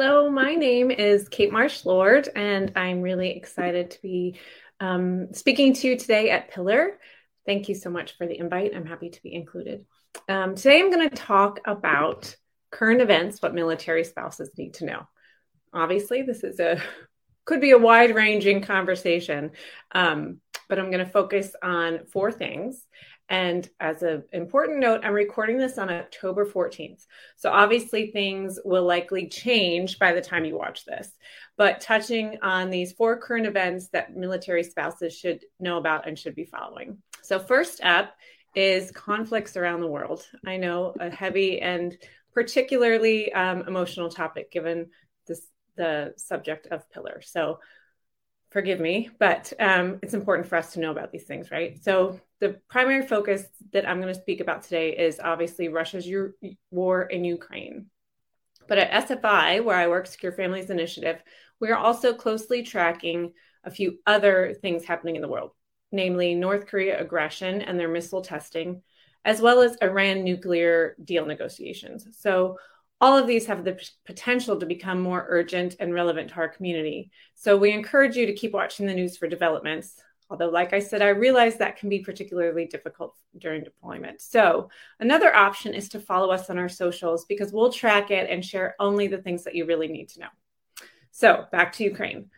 Hello, my name is Kate Marsh Lord, and I'm really excited to be um, speaking to you today at Pillar. Thank you so much for the invite. I'm happy to be included. Um, today, I'm going to talk about current events, what military spouses need to know. Obviously, this is a could be a wide ranging conversation, um, but I'm going to focus on four things. And as an important note, I'm recording this on October 14th. So obviously, things will likely change by the time you watch this. But touching on these four current events that military spouses should know about and should be following. So, first up is conflicts around the world. I know a heavy and particularly um, emotional topic given this the subject of pillar. So, forgive me, but um, it's important for us to know about these things, right? So, the primary focus that I'm going to speak about today is obviously Russia's U- war in Ukraine. But at SFI, where I work, Secure Families Initiative, we are also closely tracking a few other things happening in the world, namely North Korea aggression and their missile testing, as well as Iran nuclear deal negotiations. So, all of these have the p- potential to become more urgent and relevant to our community. So, we encourage you to keep watching the news for developments. Although, like I said, I realize that can be particularly difficult during deployment. So, another option is to follow us on our socials because we'll track it and share only the things that you really need to know. So, back to Ukraine.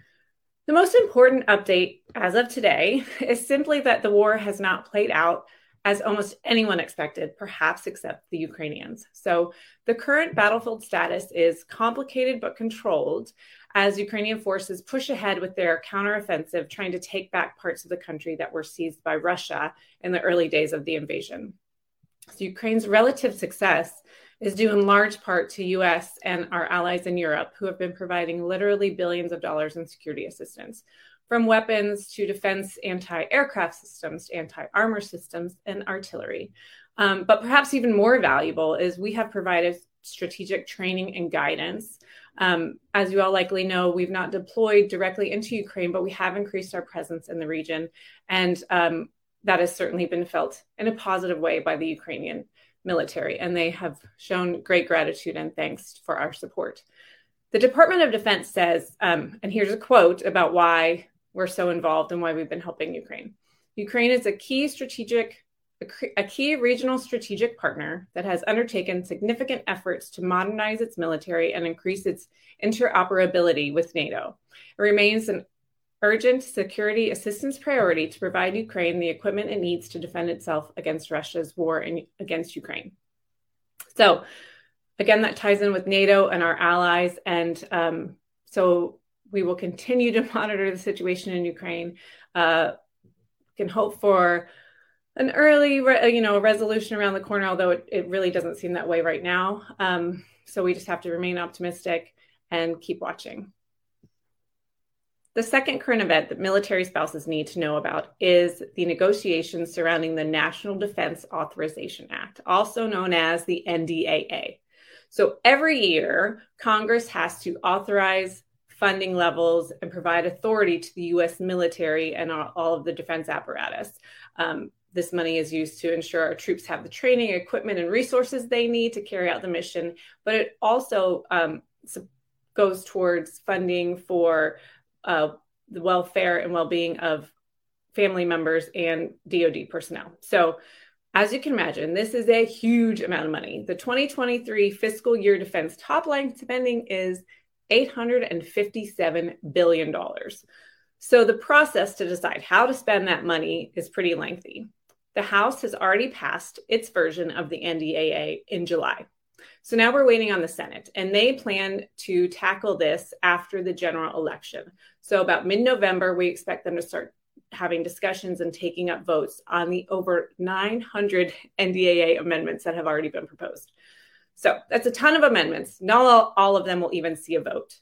The most important update as of today is simply that the war has not played out as almost anyone expected, perhaps except the Ukrainians. So the current battlefield status is complicated but controlled, as Ukrainian forces push ahead with their counteroffensive, trying to take back parts of the country that were seized by Russia in the early days of the invasion. So, Ukraine's relative success is due in large part to US and our allies in Europe, who have been providing literally billions of dollars in security assistance, from weapons to defense anti aircraft systems, anti armor systems, and artillery. Um, but perhaps even more valuable is we have provided strategic training and guidance um, as you all likely know, we've not deployed directly into Ukraine, but we have increased our presence in the region. And um, that has certainly been felt in a positive way by the Ukrainian military. And they have shown great gratitude and thanks for our support. The Department of Defense says, um, and here's a quote about why we're so involved and why we've been helping Ukraine. Ukraine is a key strategic a key regional strategic partner that has undertaken significant efforts to modernize its military and increase its interoperability with NATO. It remains an urgent security assistance priority to provide Ukraine the equipment it needs to defend itself against Russia's war in, against Ukraine. So, again, that ties in with NATO and our allies. And um, so we will continue to monitor the situation in Ukraine. Uh, can hope for an early, re- uh, you know, resolution around the corner, although it, it really doesn't seem that way right now. Um, so we just have to remain optimistic and keep watching. The second current event that military spouses need to know about is the negotiations surrounding the National Defense Authorization Act, also known as the NDAA. So every year, Congress has to authorize funding levels and provide authority to the US military and all, of the defense apparatus. Um, this money is used to ensure our troops have the training, equipment, and resources they need to carry out the mission. But it also um, goes towards funding for uh, the welfare and well being of family members and DoD personnel. So, as you can imagine, this is a huge amount of money. The 2023 fiscal year defense top line spending is $857 billion. So the process to decide how to spend that money is pretty lengthy. The House has already passed its version of the NDAA in July. So now we're waiting on the Senate, and they plan to tackle this after the general election. So, about mid November, we expect them to start having discussions and taking up votes on the over 900 NDAA amendments that have already been proposed. So, that's a ton of amendments. Not all, all of them will even see a vote.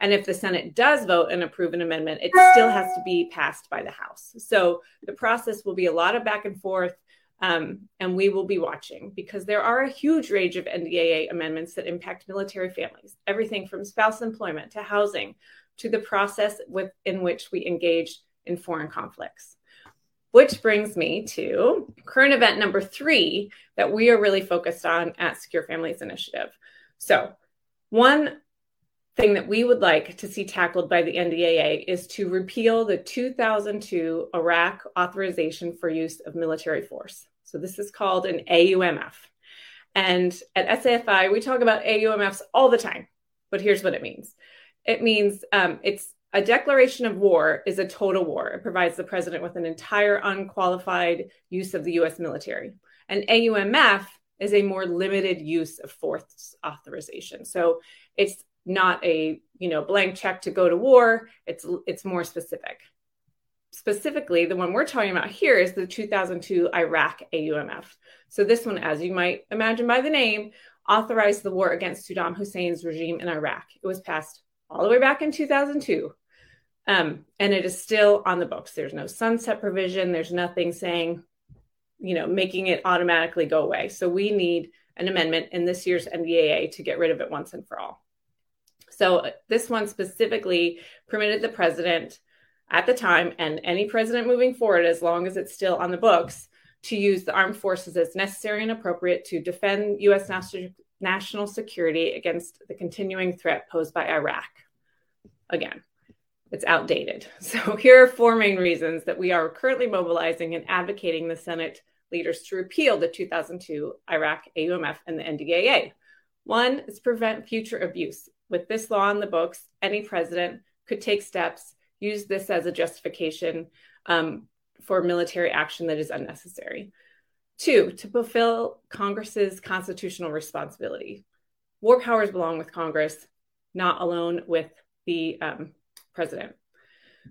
And if the Senate does vote and approve an amendment, it still has to be passed by the House. So, the process will be a lot of back and forth um, and we will be watching because there are a huge range of NDAA amendments that impact military families, everything from spouse employment to housing to the process with, in which we engage in foreign conflicts. Which brings me to current event number three that we are really focused on at Secure Families Initiative. So, one thing that we would like to see tackled by the NDAA is to repeal the 2002 Iraq authorization for use of military force. So this is called an AUMF. And at SAFI, we talk about AUMFs all the time, but here's what it means it means um, it's a declaration of war is a total war. It provides the president with an entire unqualified use of the US military. An AUMF is a more limited use of force authorization. So it's not a you know blank check to go to war it's it's more specific specifically the one we're talking about here is the 2002 iraq aumf so this one as you might imagine by the name authorized the war against saddam hussein's regime in iraq it was passed all the way back in 2002 um, and it is still on the books there's no sunset provision there's nothing saying you know making it automatically go away so we need an amendment in this year's ndaa to get rid of it once and for all so uh, this one specifically permitted the president at the time and any president moving forward, as long as it's still on the books, to use the armed forces as necessary and appropriate to defend U.S. national security against the continuing threat posed by Iraq. Again, it's outdated. So here are four main reasons that we are currently mobilizing and advocating the Senate leaders to repeal the 2002 Iraq AUMF and the NDAA. One is prevent future abuse with this law on the books, any president could take steps, use this as a justification um, for military action that is unnecessary. Two, to fulfill Congress's constitutional responsibility. War powers belong with Congress, not alone with the um, president.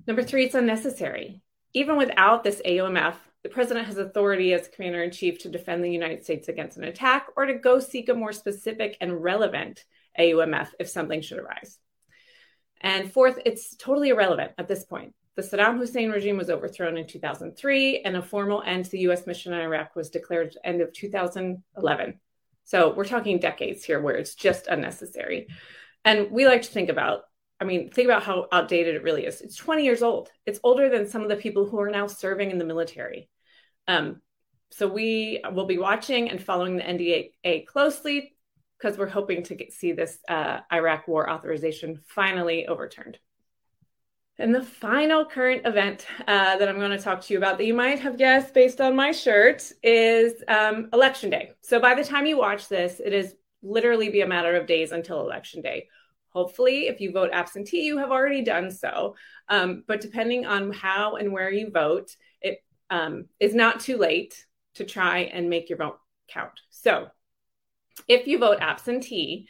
Number three, it's unnecessary. Even without this AUMF, the president has authority as commander in chief to defend the United States against an attack or to go seek a more specific and relevant AUMF if something should arise. And fourth, it's totally irrelevant at this point. The Saddam Hussein regime was overthrown in 2003, and a formal end to the US mission in Iraq was declared at the end of 2011. So we're talking decades here where it's just unnecessary. And we like to think about, I mean, think about how outdated it really is. It's 20 years old. It's older than some of the people who are now serving in the military. Um, so we will be watching and following the NDAA closely because we're hoping to get, see this uh, Iraq war authorization finally overturned. And the final current event uh, that I'm going to talk to you about that you might have guessed based on my shirt is um, Election Day. So by the time you watch this, it is literally be a matter of days until Election Day. Hopefully, if you vote absentee, you have already done so. Um, but depending on how and where you vote, it um, is not too late to try and make your vote count. So if you vote absentee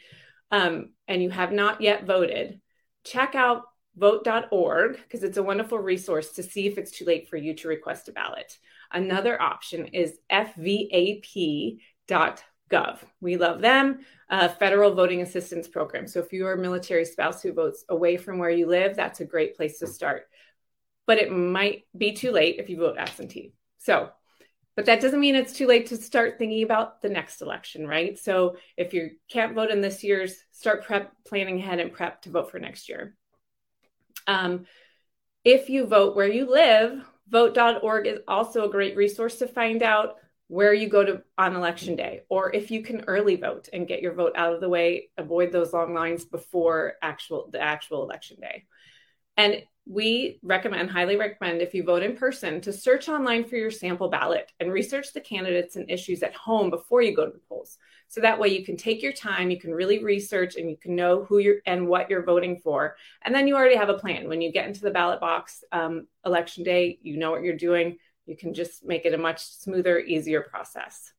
um, and you have not yet voted, check out vote.org because it's a wonderful resource to see if it's too late for you to request a ballot. Another option is fvap.gov. We love them, uh, Federal Voting Assistance Program. So if you are a military spouse who votes away from where you live, that's a great place to start. But it might be too late if you vote absentee. So but that doesn't mean it's too late to start thinking about the next election, right? So if you can't vote in this year's, start prep planning ahead and prep to vote for next year. Um, if you vote where you live, vote.org is also a great resource to find out where you go to on election day or if you can early vote and get your vote out of the way avoid those long lines before actual the actual election day and we recommend, highly recommend, if you vote in person, to search online for your sample ballot and research the candidates and issues at home before you go to the polls. So that way you can take your time, you can really research, and you can know who you're and what you're voting for. And then you already have a plan. When you get into the ballot box um, election day, you know what you're doing. You can just make it a much smoother, easier process.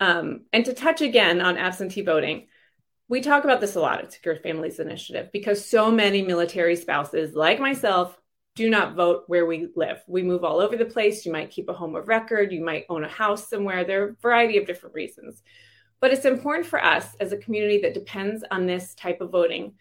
Um, and to touch again on absentee voting, we talk about this a lot at Secure Families Initiative because so many military spouses, like myself, do not vote where we live. We move all over the place. You might keep a home of record, you might own a house somewhere. There are a variety of different reasons. But it's important for us as a community that depends on this type of voting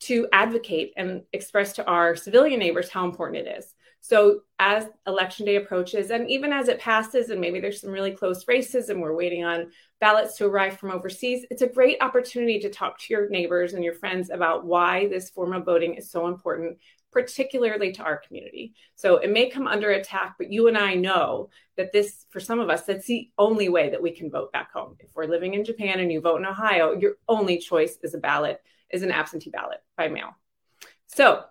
to advocate and express to our civilian neighbors how important it is. So, as election day approaches, and even as it passes, and maybe there's some really close races and we're waiting on ballots to arrive from overseas, it's a great opportunity to talk to your neighbors and your friends about why this form of voting is so important, particularly to our community. So, it may come under attack, but you and I know that this, for some of us, that's the only way that we can vote back home. If we're living in Japan and you vote in Ohio, your only choice is a ballot, is an absentee ballot by mail. So,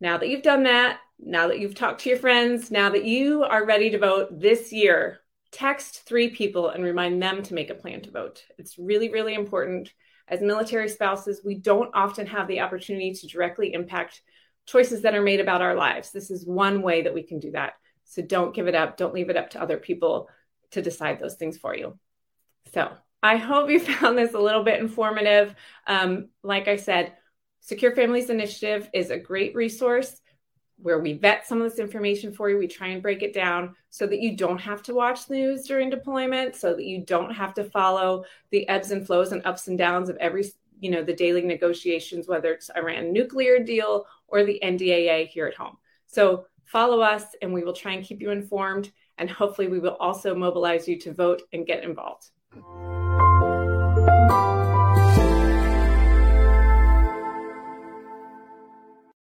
now that you've done that, now that you've talked to your friends, now that you are ready to vote this year, text three people and remind them to make a plan to vote. It's really, really important. As military spouses, we don't often have the opportunity to directly impact choices that are made about our lives. This is one way that we can do that. So don't give it up. Don't leave it up to other people to decide those things for you. So I hope you found this a little bit informative. Um, like I said, Secure Families Initiative is a great resource where we vet some of this information for you. We try and break it down so that you don't have to watch the news during deployment, so that you don't have to follow the ebbs and flows and ups and downs of every, you know, the daily negotiations, whether it's Iran nuclear deal or the NDAA here at home. So follow us and we will try and keep you informed. And hopefully, we will also mobilize you to vote and get involved.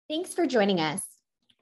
Thanks for joining us.